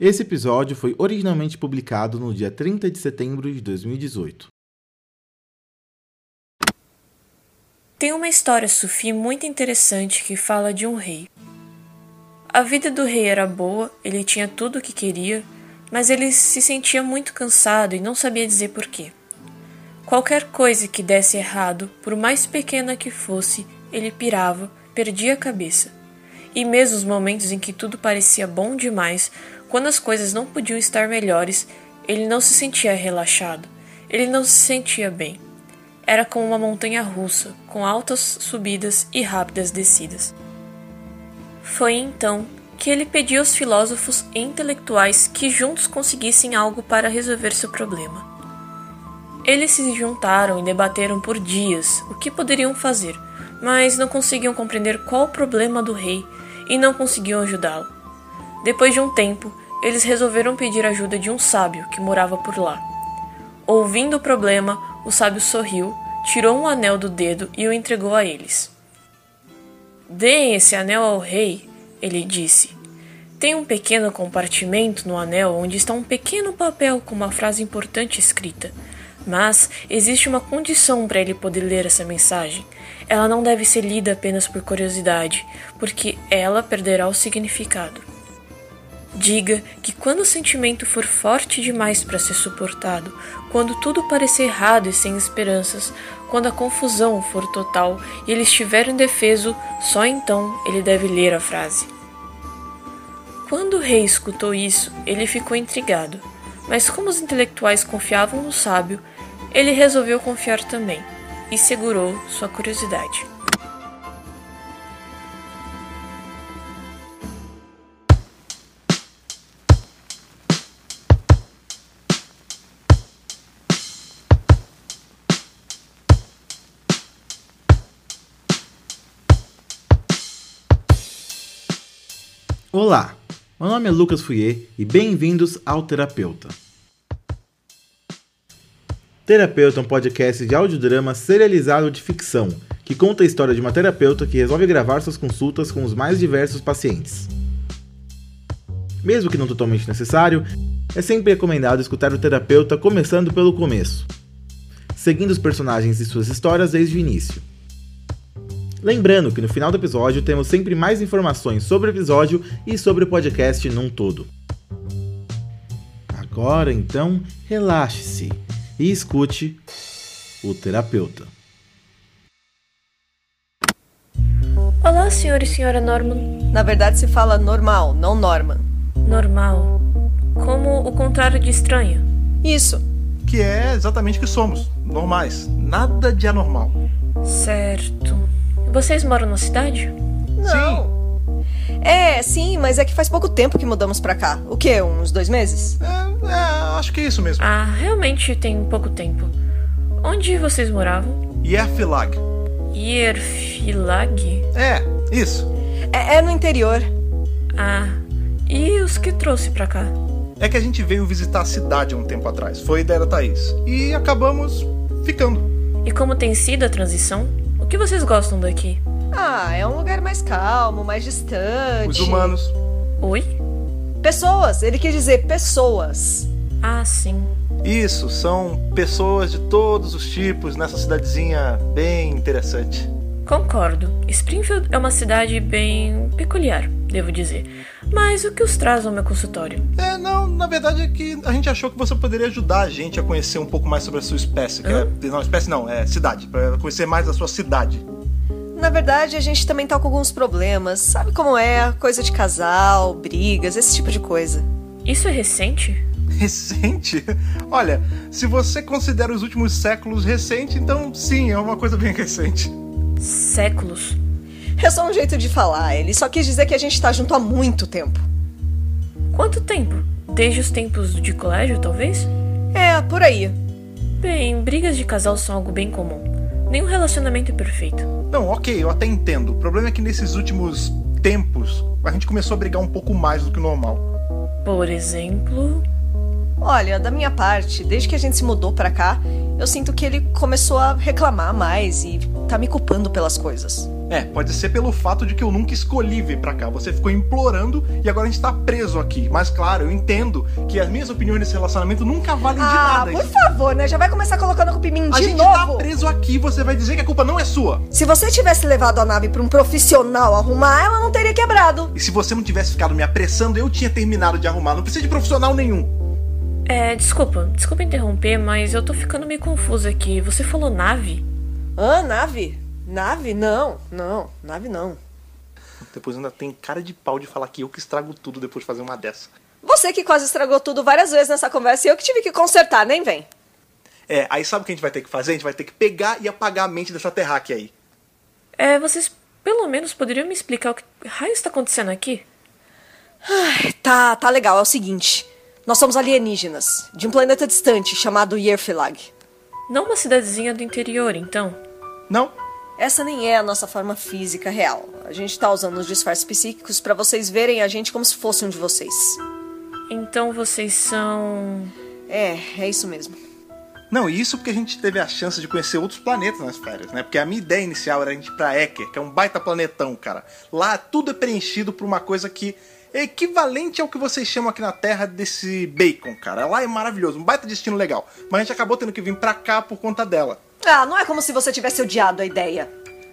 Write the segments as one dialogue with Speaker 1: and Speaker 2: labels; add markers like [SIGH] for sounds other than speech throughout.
Speaker 1: Esse episódio foi originalmente publicado no dia 30 de setembro de 2018.
Speaker 2: Tem uma história sufi muito interessante que fala de um rei. A vida do rei era boa, ele tinha tudo o que queria, mas ele se sentia muito cansado e não sabia dizer porquê. Qualquer coisa que desse errado, por mais pequena que fosse, ele pirava, perdia a cabeça. E mesmo os momentos em que tudo parecia bom demais, quando as coisas não podiam estar melhores, ele não se sentia relaxado. Ele não se sentia bem. Era como uma montanha russa, com altas subidas e rápidas descidas. Foi então que ele pediu aos filósofos e intelectuais que juntos conseguissem algo para resolver seu problema. Eles se juntaram e debateram por dias o que poderiam fazer, mas não conseguiam compreender qual o problema do rei e não conseguiam ajudá-lo. Depois de um tempo, eles resolveram pedir ajuda de um sábio que morava por lá. Ouvindo o problema, o sábio sorriu, tirou um anel do dedo e o entregou a eles. Deem esse anel ao rei, ele disse. Tem um pequeno compartimento no anel onde está um pequeno papel com uma frase importante escrita. Mas existe uma condição para ele poder ler essa mensagem. Ela não deve ser lida apenas por curiosidade, porque ela perderá o significado. Diga que quando o sentimento for forte demais para ser suportado, quando tudo parecer errado e sem esperanças, quando a confusão for total e ele estiver indefeso, só então ele deve ler a frase. Quando o rei escutou isso, ele ficou intrigado, mas como os intelectuais confiavam no sábio, ele resolveu confiar também e segurou sua curiosidade.
Speaker 1: Olá, meu nome é Lucas Fouier e bem-vindos ao Terapeuta. Terapeuta é um podcast de audiodrama serializado de ficção, que conta a história de uma terapeuta que resolve gravar suas consultas com os mais diversos pacientes. Mesmo que não totalmente necessário, é sempre recomendado escutar o terapeuta começando pelo começo, seguindo os personagens e suas histórias desde o início. Lembrando que no final do episódio temos sempre mais informações sobre o episódio e sobre o podcast num todo. Agora então, relaxe-se e escute o terapeuta.
Speaker 2: Olá, senhor e senhora Norman.
Speaker 3: Na verdade se fala normal, não Norman.
Speaker 2: Normal. Como o contrário de estranho.
Speaker 3: Isso.
Speaker 4: Que é exatamente o que somos, normais. Nada de anormal.
Speaker 2: Certo. Vocês moram na cidade?
Speaker 3: Não. É, sim, mas é que faz pouco tempo que mudamos pra cá. O quê? Uns dois meses?
Speaker 4: É, é, acho que é isso mesmo.
Speaker 2: Ah, realmente tem pouco tempo. Onde vocês moravam?
Speaker 4: Yerfilag.
Speaker 2: Yerfilag?
Speaker 4: É, isso.
Speaker 3: É, é no interior.
Speaker 2: Ah, e os que trouxe pra cá?
Speaker 4: É que a gente veio visitar a cidade um tempo atrás. Foi ideia da Thaís. E acabamos ficando.
Speaker 2: E como tem sido a transição? O que vocês gostam daqui?
Speaker 3: Ah, é um lugar mais calmo, mais distante.
Speaker 4: Os humanos.
Speaker 2: Oi?
Speaker 3: Pessoas, ele quis dizer pessoas.
Speaker 2: Ah, sim.
Speaker 4: Isso, são pessoas de todos os tipos nessa cidadezinha bem interessante.
Speaker 2: Concordo. Springfield é uma cidade bem peculiar, devo dizer. Mas o que os traz ao meu consultório?
Speaker 4: É, não, na verdade é que a gente achou que você poderia ajudar a gente a conhecer um pouco mais sobre a sua espécie. Que é, não, espécie não, é cidade. Pra conhecer mais a sua cidade.
Speaker 3: Na verdade, a gente também tá com alguns problemas. Sabe como é? Coisa de casal, brigas, esse tipo de coisa.
Speaker 2: Isso é recente?
Speaker 4: Recente? [LAUGHS] Olha, se você considera os últimos séculos recente, então sim, é uma coisa bem recente.
Speaker 2: Séculos?
Speaker 3: É só um jeito de falar. Ele só quis dizer que a gente tá junto há muito tempo.
Speaker 2: Quanto tempo? Desde os tempos de colégio, talvez?
Speaker 3: É, por aí.
Speaker 2: Bem, brigas de casal são algo bem comum. Nenhum relacionamento é perfeito.
Speaker 4: Não, ok, eu até entendo. O problema é que nesses últimos tempos a gente começou a brigar um pouco mais do que o normal.
Speaker 2: Por exemplo.
Speaker 3: Olha, da minha parte, desde que a gente se mudou pra cá, eu sinto que ele começou a reclamar mais e tá me culpando pelas coisas.
Speaker 4: É, pode ser pelo fato de que eu nunca escolhi vir pra cá. Você ficou implorando e agora a gente tá preso aqui. Mas claro, eu entendo que as minhas opiniões nesse relacionamento nunca valem de
Speaker 3: Ah,
Speaker 4: nada.
Speaker 3: por favor, né? Já vai começar colocando a culpa em mim
Speaker 4: a
Speaker 3: de
Speaker 4: gente
Speaker 3: novo.
Speaker 4: tá preso aqui e você vai dizer que a culpa não é sua.
Speaker 3: Se você tivesse levado a nave pra um profissional arrumar, ela não teria quebrado.
Speaker 4: E se você não tivesse ficado me apressando, eu tinha terminado de arrumar. Não precisa de profissional nenhum.
Speaker 2: É, desculpa, desculpa interromper, mas eu tô ficando meio confusa aqui. Você falou nave?
Speaker 3: Ah, nave? Nave? Não, não, nave não.
Speaker 4: Depois ainda tem cara de pau de falar que eu que estrago tudo depois de fazer uma dessa.
Speaker 3: Você que quase estragou tudo várias vezes nessa conversa e eu que tive que consertar, nem vem.
Speaker 4: É, aí sabe o que a gente vai ter que fazer? A gente vai ter que pegar e apagar a mente dessa terráquea aí.
Speaker 2: É, vocês pelo menos poderiam me explicar o que raio está acontecendo aqui?
Speaker 3: Tá, tá legal, é o seguinte. Nós somos alienígenas, de um planeta distante chamado Yerfilag.
Speaker 2: Não uma cidadezinha do interior, então.
Speaker 4: Não?
Speaker 3: Essa nem é a nossa forma física real. A gente tá usando os disfarces psíquicos pra vocês verem a gente como se fosse um de vocês.
Speaker 2: Então vocês são.
Speaker 3: É, é isso mesmo.
Speaker 4: Não, e isso porque a gente teve a chance de conhecer outros planetas nas férias, né? Porque a minha ideia inicial era a gente ir pra Eker, que é um baita planetão, cara. Lá tudo é preenchido por uma coisa que é equivalente ao que vocês chamam aqui na Terra desse bacon, cara. Lá é maravilhoso, um baita destino legal. Mas a gente acabou tendo que vir pra cá por conta dela.
Speaker 3: Ah, não é como se você tivesse odiado a ideia.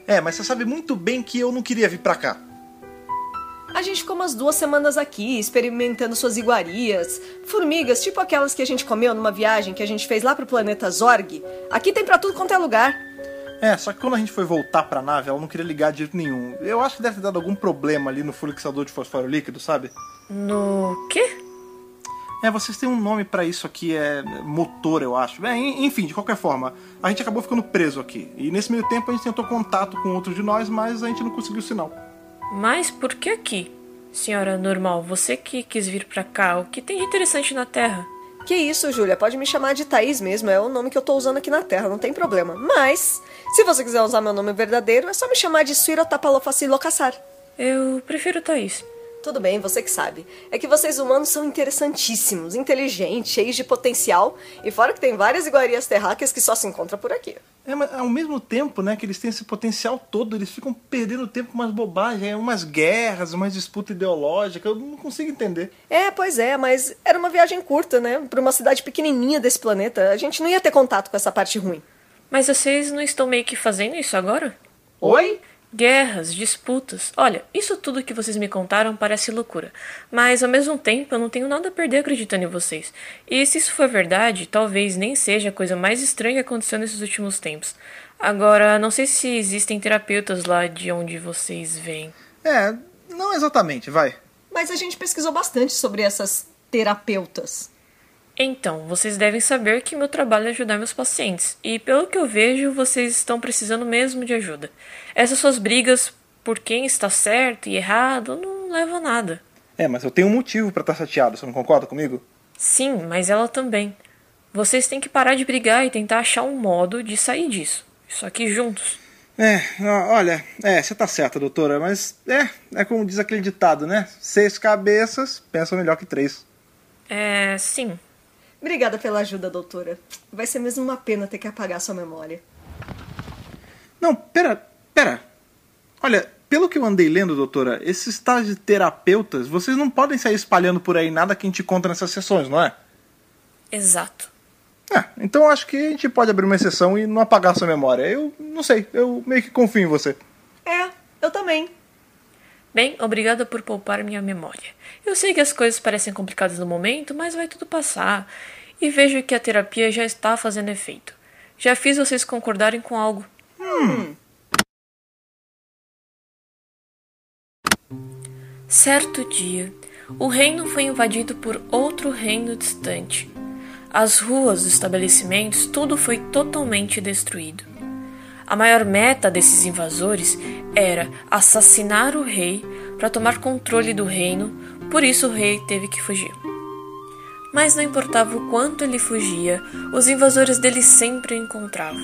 Speaker 4: É, mas você sabe muito bem que eu não queria vir pra cá.
Speaker 3: A gente ficou umas duas semanas aqui, experimentando suas iguarias. Formigas, tipo aquelas que a gente comeu numa viagem que a gente fez lá pro planeta Zorg. Aqui tem pra tudo quanto é lugar.
Speaker 4: É, só que quando a gente foi voltar pra nave, ela não queria ligar de jeito nenhum. Eu acho que deve ter dado algum problema ali no fluxador de fosforo líquido, sabe?
Speaker 2: No quê?
Speaker 4: É, vocês têm um nome pra isso aqui, é motor, eu acho. É, en- enfim, de qualquer forma, a gente acabou ficando preso aqui. E nesse meio tempo a gente tentou contato com outros de nós, mas a gente não conseguiu sinal.
Speaker 2: Mas por que aqui? Senhora normal, você que quis vir pra cá, o que tem de interessante na Terra?
Speaker 3: Que isso, Júlia? Pode me chamar de Thaís mesmo, é o nome que eu tô usando aqui na Terra, não tem problema. Mas, se você quiser usar meu nome verdadeiro, é só me chamar de Suiro Tapalofacilocaçar.
Speaker 2: Eu prefiro Thaís.
Speaker 3: Tudo bem, você que sabe. É que vocês humanos são interessantíssimos, inteligentes, cheios de potencial, e fora que tem várias iguarias terráqueas que só se encontram por aqui.
Speaker 4: É, mas ao mesmo tempo, né, que eles têm esse potencial todo, eles ficam perdendo tempo com umas bobagens, é, umas guerras, umas disputas ideológicas, eu não consigo entender.
Speaker 3: É, pois é, mas era uma viagem curta, né? Pra uma cidade pequenininha desse planeta. A gente não ia ter contato com essa parte ruim.
Speaker 2: Mas vocês não estão meio que fazendo isso agora?
Speaker 4: Oi?
Speaker 2: Guerras, disputas. Olha, isso tudo que vocês me contaram parece loucura. Mas ao mesmo tempo eu não tenho nada a perder acreditando em vocês. E se isso for verdade, talvez nem seja a coisa mais estranha que aconteceu nesses últimos tempos. Agora, não sei se existem terapeutas lá de onde vocês vêm.
Speaker 4: É, não exatamente, vai.
Speaker 3: Mas a gente pesquisou bastante sobre essas terapeutas.
Speaker 2: Então, vocês devem saber que meu trabalho é ajudar meus pacientes, e pelo que eu vejo, vocês estão precisando mesmo de ajuda. Essas suas brigas por quem está certo e errado não levam a nada.
Speaker 4: É, mas eu tenho um motivo pra estar chateado, você não concorda comigo?
Speaker 2: Sim, mas ela também. Vocês têm que parar de brigar e tentar achar um modo de sair disso. Só que juntos.
Speaker 4: É, olha, é, você tá certa, doutora, mas é, é como diz aquele ditado, né? Seis cabeças pensam melhor que três.
Speaker 2: É, sim.
Speaker 3: Obrigada pela ajuda, doutora. Vai ser mesmo uma pena ter que apagar sua memória.
Speaker 4: Não, pera, pera. Olha, pelo que eu andei lendo, doutora, esses tais de terapeutas, vocês não podem sair espalhando por aí nada que a gente conta nessas sessões, não é?
Speaker 2: Exato.
Speaker 4: É, então acho que a gente pode abrir uma exceção e não apagar sua memória. Eu não sei, eu meio que confio em você.
Speaker 3: É, eu também.
Speaker 2: Bem, obrigada por poupar minha memória. Eu sei que as coisas parecem complicadas no momento, mas vai tudo passar. E vejo que a terapia já está fazendo efeito. Já fiz vocês concordarem com algo. Certo dia, o reino foi invadido por outro reino distante. As ruas dos estabelecimentos, tudo foi totalmente destruído. A maior meta desses invasores era assassinar o rei para tomar controle do reino, por isso o rei teve que fugir. Mas não importava o quanto ele fugia, os invasores dele sempre o encontravam.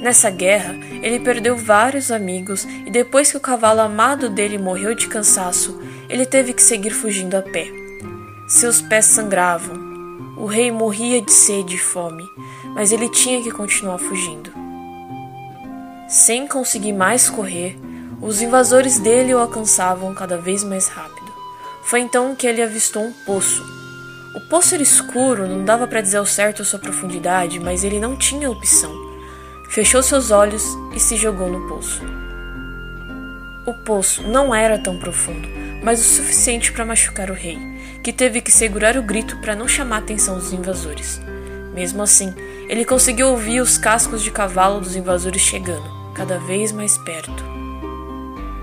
Speaker 2: Nessa guerra, ele perdeu vários amigos e depois que o cavalo amado dele morreu de cansaço, ele teve que seguir fugindo a pé. Seus pés sangravam. O rei morria de sede e fome, mas ele tinha que continuar fugindo. Sem conseguir mais correr, os invasores dele o alcançavam cada vez mais rápido. Foi então que ele avistou um poço. O poço era escuro, não dava para dizer ao certo sua profundidade, mas ele não tinha opção. Fechou seus olhos e se jogou no poço. O poço não era tão profundo, mas o suficiente para machucar o rei, que teve que segurar o grito para não chamar a atenção dos invasores. Mesmo assim, ele conseguiu ouvir os cascos de cavalo dos invasores chegando, cada vez mais perto.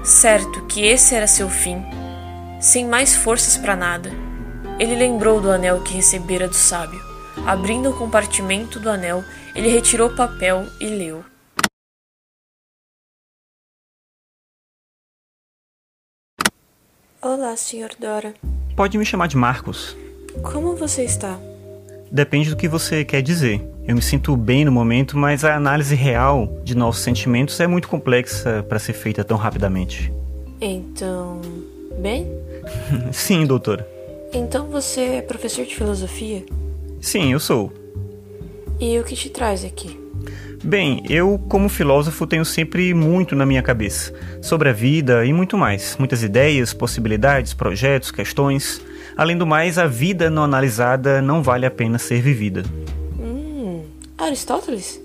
Speaker 2: Certo que esse era seu fim, sem mais forças para nada, ele lembrou do anel que recebera do sábio. Abrindo o compartimento do anel, ele retirou o papel e leu. Olá, Sr. Dora.
Speaker 5: Pode me chamar de Marcos.
Speaker 2: Como você está?
Speaker 5: Depende do que você quer dizer. Eu me sinto bem no momento, mas a análise real de nossos sentimentos é muito complexa para ser feita tão rapidamente.
Speaker 2: Então, bem? [LAUGHS]
Speaker 5: Sim, doutora.
Speaker 2: Então você é professor de filosofia?
Speaker 5: Sim, eu sou.
Speaker 2: E o que te traz aqui?
Speaker 5: Bem, eu, como filósofo, tenho sempre muito na minha cabeça sobre a vida e muito mais. Muitas ideias, possibilidades, projetos, questões. Além do mais, a vida não analisada não vale a pena ser vivida.
Speaker 2: Hum, Aristóteles?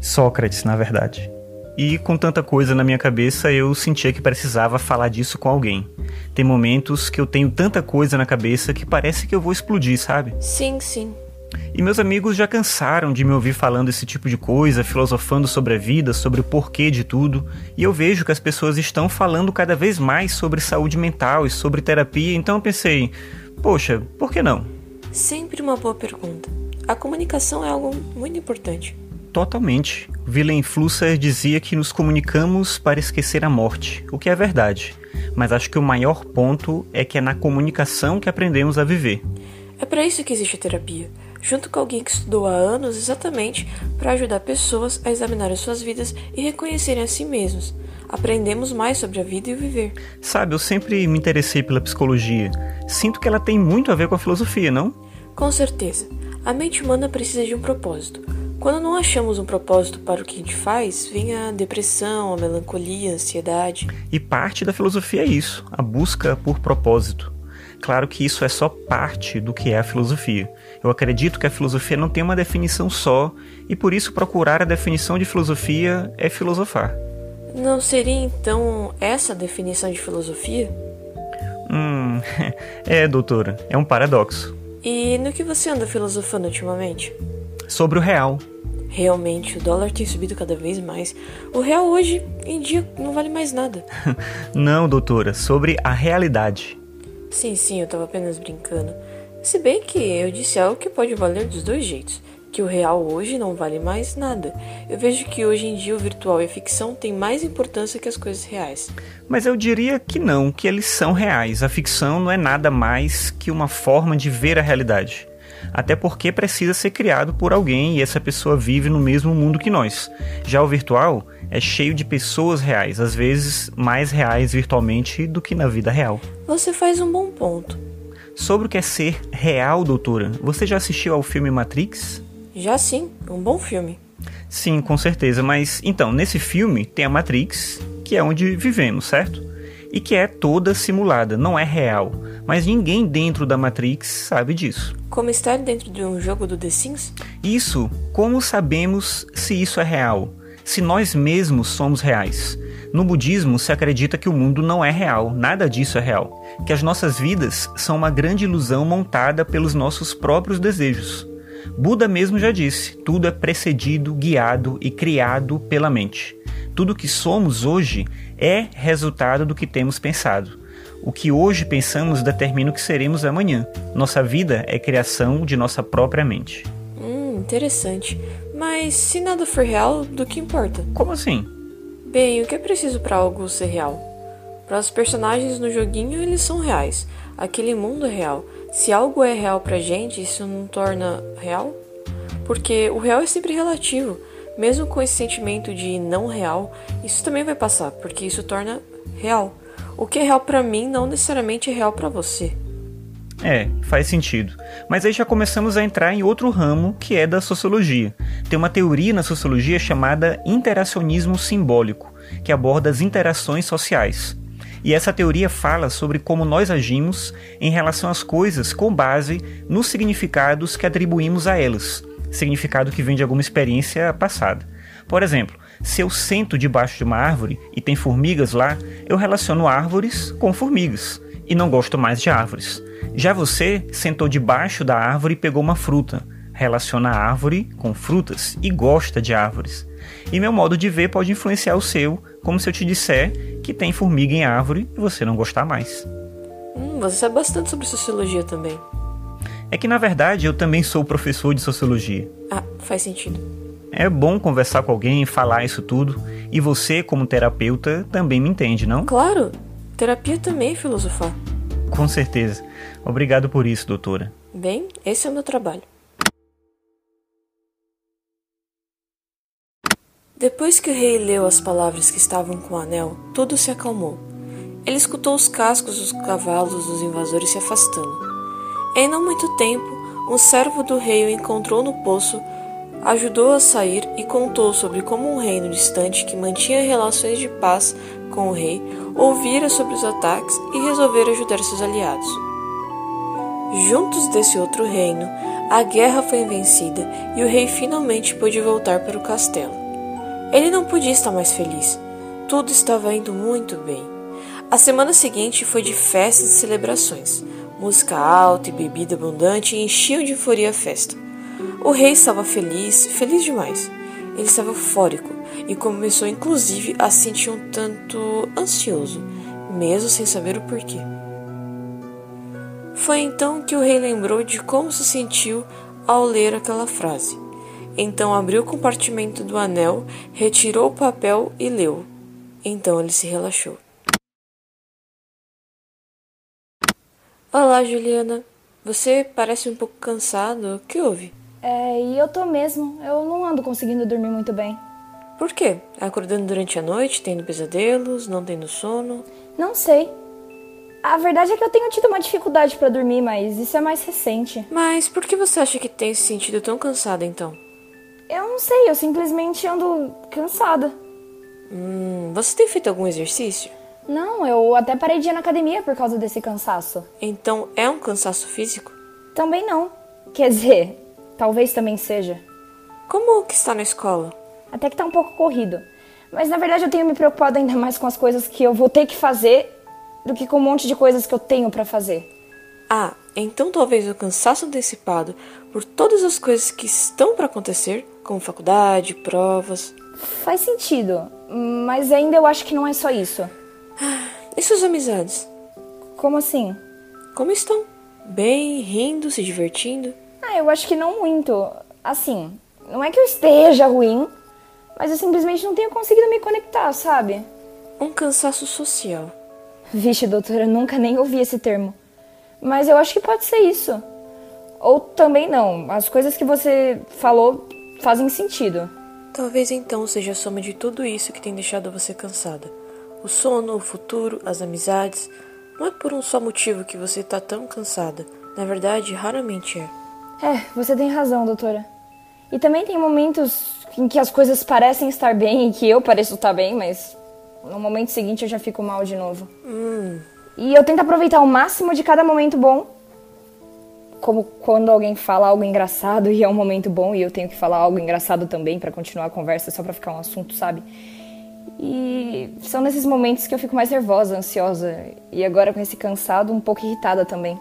Speaker 5: Sócrates, na verdade. E com tanta coisa na minha cabeça, eu sentia que precisava falar disso com alguém. Tem momentos que eu tenho tanta coisa na cabeça que parece que eu vou explodir, sabe?
Speaker 2: Sim, sim.
Speaker 5: E meus amigos já cansaram de me ouvir falando esse tipo de coisa, filosofando sobre a vida, sobre o porquê de tudo. E eu vejo que as pessoas estão falando cada vez mais sobre saúde mental e sobre terapia, então eu pensei, poxa, por que não?
Speaker 2: Sempre uma boa pergunta. A comunicação é algo muito importante.
Speaker 5: Totalmente. Willem Flusser dizia que nos comunicamos para esquecer a morte, o que é verdade. Mas acho que o maior ponto é que é na comunicação que aprendemos a viver.
Speaker 2: É para isso que existe a terapia, junto com alguém que estudou há anos exatamente para ajudar pessoas a examinar suas vidas e reconhecerem a si mesmos. Aprendemos mais sobre a vida e o viver.
Speaker 5: Sabe, eu sempre me interessei pela psicologia. Sinto que ela tem muito a ver com a filosofia, não?
Speaker 2: Com certeza. A mente humana precisa de um propósito. Quando não achamos um propósito para o que a gente faz, vem a depressão, a melancolia, a ansiedade.
Speaker 5: E parte da filosofia é isso, a busca por propósito. Claro que isso é só parte do que é a filosofia. Eu acredito que a filosofia não tem uma definição só, e por isso procurar a definição de filosofia é filosofar.
Speaker 2: Não seria então essa a definição de filosofia?
Speaker 5: Hum, [LAUGHS] é, doutora, é um paradoxo.
Speaker 2: E no que você anda filosofando ultimamente?
Speaker 5: Sobre o real.
Speaker 2: Realmente, o dólar tem subido cada vez mais. O real hoje em dia não vale mais nada. [LAUGHS]
Speaker 5: não, doutora, sobre a realidade.
Speaker 2: Sim, sim, eu tava apenas brincando. Se bem que eu disse algo que pode valer dos dois jeitos. Que o real hoje não vale mais nada. Eu vejo que hoje em dia o virtual e a ficção têm mais importância que as coisas reais.
Speaker 5: Mas eu diria que não, que eles são reais. A ficção não é nada mais que uma forma de ver a realidade até porque precisa ser criado por alguém e essa pessoa vive no mesmo mundo que nós. Já o virtual é cheio de pessoas reais, às vezes mais reais virtualmente do que na vida real.
Speaker 2: Você faz um bom ponto.
Speaker 5: Sobre o que é ser real, doutora, você já assistiu ao filme Matrix?
Speaker 2: Já sim, um bom filme.
Speaker 5: Sim, com certeza, mas então, nesse filme tem a Matrix, que é onde vivemos, certo? E que é toda simulada, não é real. Mas ninguém dentro da Matrix sabe disso.
Speaker 2: Como estar dentro de um jogo do The Sims?
Speaker 5: Isso, como sabemos se isso é real? Se nós mesmos somos reais? No budismo se acredita que o mundo não é real, nada disso é real, que as nossas vidas são uma grande ilusão montada pelos nossos próprios desejos. Buda mesmo já disse: tudo é precedido, guiado e criado pela mente. Tudo que somos hoje é resultado do que temos pensado. O que hoje pensamos determina o que seremos amanhã. Nossa vida é criação de nossa própria mente.
Speaker 2: Hum, interessante. Mas se nada for real, do que importa?
Speaker 5: Como assim?
Speaker 2: Bem, o que é preciso para algo ser real? Para os personagens no joguinho, eles são reais. Aquele mundo é real. Se algo é real pra gente, isso não torna real? Porque o real é sempre relativo. Mesmo com esse sentimento de não real, isso também vai passar, porque isso torna real. O que é real para mim não necessariamente é real para você.
Speaker 5: É, faz sentido. Mas aí já começamos a entrar em outro ramo que é da sociologia. Tem uma teoria na sociologia chamada interacionismo simbólico, que aborda as interações sociais. E essa teoria fala sobre como nós agimos em relação às coisas com base nos significados que atribuímos a elas, significado que vem de alguma experiência passada. Por exemplo, se eu sento debaixo de uma árvore e tem formigas lá, eu relaciono árvores com formigas e não gosto mais de árvores. Já você sentou debaixo da árvore e pegou uma fruta, relaciona a árvore com frutas e gosta de árvores. E meu modo de ver pode influenciar o seu, como se eu te disser que tem formiga em árvore e você não gostar mais.
Speaker 2: Hum, você sabe bastante sobre sociologia também.
Speaker 5: É que na verdade eu também sou professor de sociologia.
Speaker 2: Ah, faz sentido.
Speaker 5: É bom conversar com alguém, falar isso tudo, e você, como terapeuta, também me entende, não?
Speaker 2: Claro, terapia também é filosofar.
Speaker 5: Com certeza. Obrigado por isso, doutora.
Speaker 2: Bem, esse é o meu trabalho. Depois que o rei leu as palavras que estavam com o anel, tudo se acalmou. Ele escutou os cascos dos cavalos dos invasores se afastando. Em não muito tempo, um servo do rei o encontrou no poço, ajudou a sair e contou sobre como um reino distante que mantinha relações de paz com o rei ouvira sobre os ataques e resolvera ajudar seus aliados. Juntos desse outro reino, a guerra foi vencida e o rei finalmente pôde voltar para o castelo. Ele não podia estar mais feliz. Tudo estava indo muito bem. A semana seguinte foi de festas e celebrações. Música alta e bebida abundante enchiam de euforia a festa. O rei estava feliz, feliz demais. Ele estava eufórico e começou inclusive a se sentir um tanto ansioso, mesmo sem saber o porquê. Foi então que o rei lembrou de como se sentiu ao ler aquela frase. Então abriu o compartimento do anel, retirou o papel e leu. Então ele se relaxou. Olá, Juliana. Você parece um pouco cansado. O que houve?
Speaker 6: É, e eu tô mesmo. Eu não ando conseguindo dormir muito bem.
Speaker 2: Por quê? Acordando durante a noite, tendo pesadelos, não tendo sono?
Speaker 6: Não sei. A verdade é que eu tenho tido uma dificuldade para dormir, mas isso é mais recente.
Speaker 2: Mas por que você acha que tem se sentido tão cansada então?
Speaker 6: Eu não sei, eu simplesmente ando cansada.
Speaker 2: Hum, você tem feito algum exercício?
Speaker 6: Não, eu até parei de ir na academia por causa desse cansaço.
Speaker 2: Então é um cansaço físico?
Speaker 6: Também não. Quer dizer, [LAUGHS] talvez também seja.
Speaker 2: Como que está na escola?
Speaker 6: Até que tá um pouco corrido. Mas na verdade eu tenho me preocupado ainda mais com as coisas que eu vou ter que fazer do que com um monte de coisas que eu tenho para fazer.
Speaker 2: Ah, então talvez o cansaço antecipado por todas as coisas que estão para acontecer, como faculdade, provas.
Speaker 6: Faz sentido, mas ainda eu acho que não é só isso.
Speaker 2: E suas amizades?
Speaker 6: Como assim?
Speaker 2: Como estão? Bem, rindo, se divertindo?
Speaker 6: Ah, eu acho que não muito. Assim, não é que eu esteja ruim, mas eu simplesmente não tenho conseguido me conectar, sabe?
Speaker 2: Um cansaço social.
Speaker 6: Vixe, doutora, nunca nem ouvi esse termo. Mas eu acho que pode ser isso. Ou também não. As coisas que você falou fazem sentido.
Speaker 2: Talvez então seja a soma de tudo isso que tem deixado você cansada. O sono, o futuro, as amizades. Não é por um só motivo que você está tão cansada. Na verdade, raramente é.
Speaker 6: É, você tem razão, doutora. E também tem momentos em que as coisas parecem estar bem e que eu pareço estar bem, mas no momento seguinte eu já fico mal de novo.
Speaker 2: Hum.
Speaker 6: E eu tento aproveitar o máximo de cada momento bom. Como quando alguém fala algo engraçado e é um momento bom e eu tenho que falar algo engraçado também para continuar a conversa, só para ficar um assunto, sabe? E são nesses momentos que eu fico mais nervosa, ansiosa e agora com esse cansado, um pouco irritada também.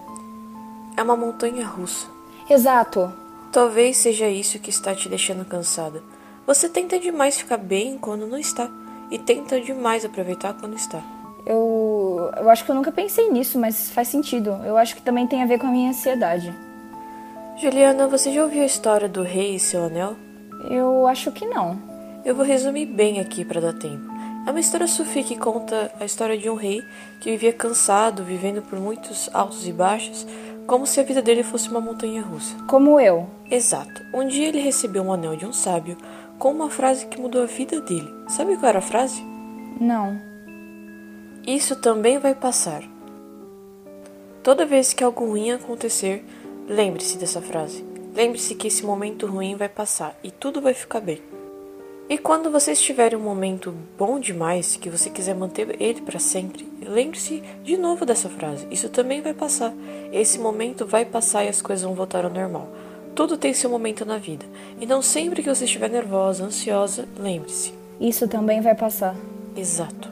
Speaker 2: É uma montanha russa.
Speaker 6: Exato.
Speaker 2: Talvez seja isso que está te deixando cansada. Você tenta demais ficar bem quando não está e tenta demais aproveitar quando está.
Speaker 6: Eu, eu acho que eu nunca pensei nisso, mas faz sentido. Eu acho que também tem a ver com a minha ansiedade.
Speaker 2: Juliana, você já ouviu a história do rei e seu anel?
Speaker 6: Eu acho que não.
Speaker 2: Eu vou resumir bem aqui para dar tempo. É uma história sufi que conta a história de um rei que vivia cansado, vivendo por muitos altos e baixos, como se a vida dele fosse uma montanha russa.
Speaker 6: Como eu.
Speaker 2: Exato. Um dia ele recebeu um anel de um sábio com uma frase que mudou a vida dele. Sabe qual era a frase?
Speaker 6: Não.
Speaker 2: Isso também vai passar. Toda vez que algo ruim acontecer, lembre-se dessa frase. Lembre-se que esse momento ruim vai passar e tudo vai ficar bem. E quando você estiver em um momento bom demais, que você quiser manter ele para sempre, lembre-se de novo dessa frase. Isso também vai passar. Esse momento vai passar e as coisas vão voltar ao normal. Tudo tem seu momento na vida. Então, sempre que você estiver nervosa, ansiosa, lembre-se.
Speaker 6: Isso também vai passar.
Speaker 2: Exato.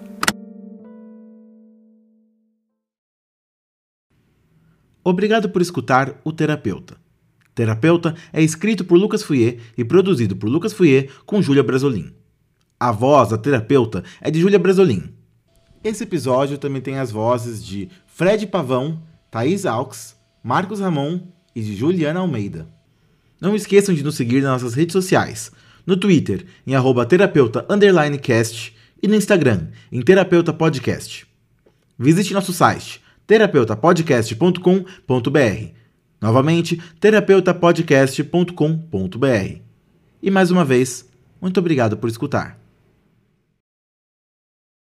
Speaker 1: Obrigado por escutar O Terapeuta. Terapeuta é escrito por Lucas Fouier e produzido por Lucas Fouier com Júlia Brasolin. A voz da terapeuta é de Júlia Brasolin. Esse episódio também tem as vozes de Fred Pavão, Thaís Alves, Marcos Ramon e de Juliana Almeida. Não esqueçam de nos seguir nas nossas redes sociais, no Twitter em arroba terapeuta cast e no Instagram em terapeuta podcast. Visite nosso site terapeutapodcast.com.br Novamente, terapeutapodcast.com.br. E mais uma vez, muito obrigado por escutar.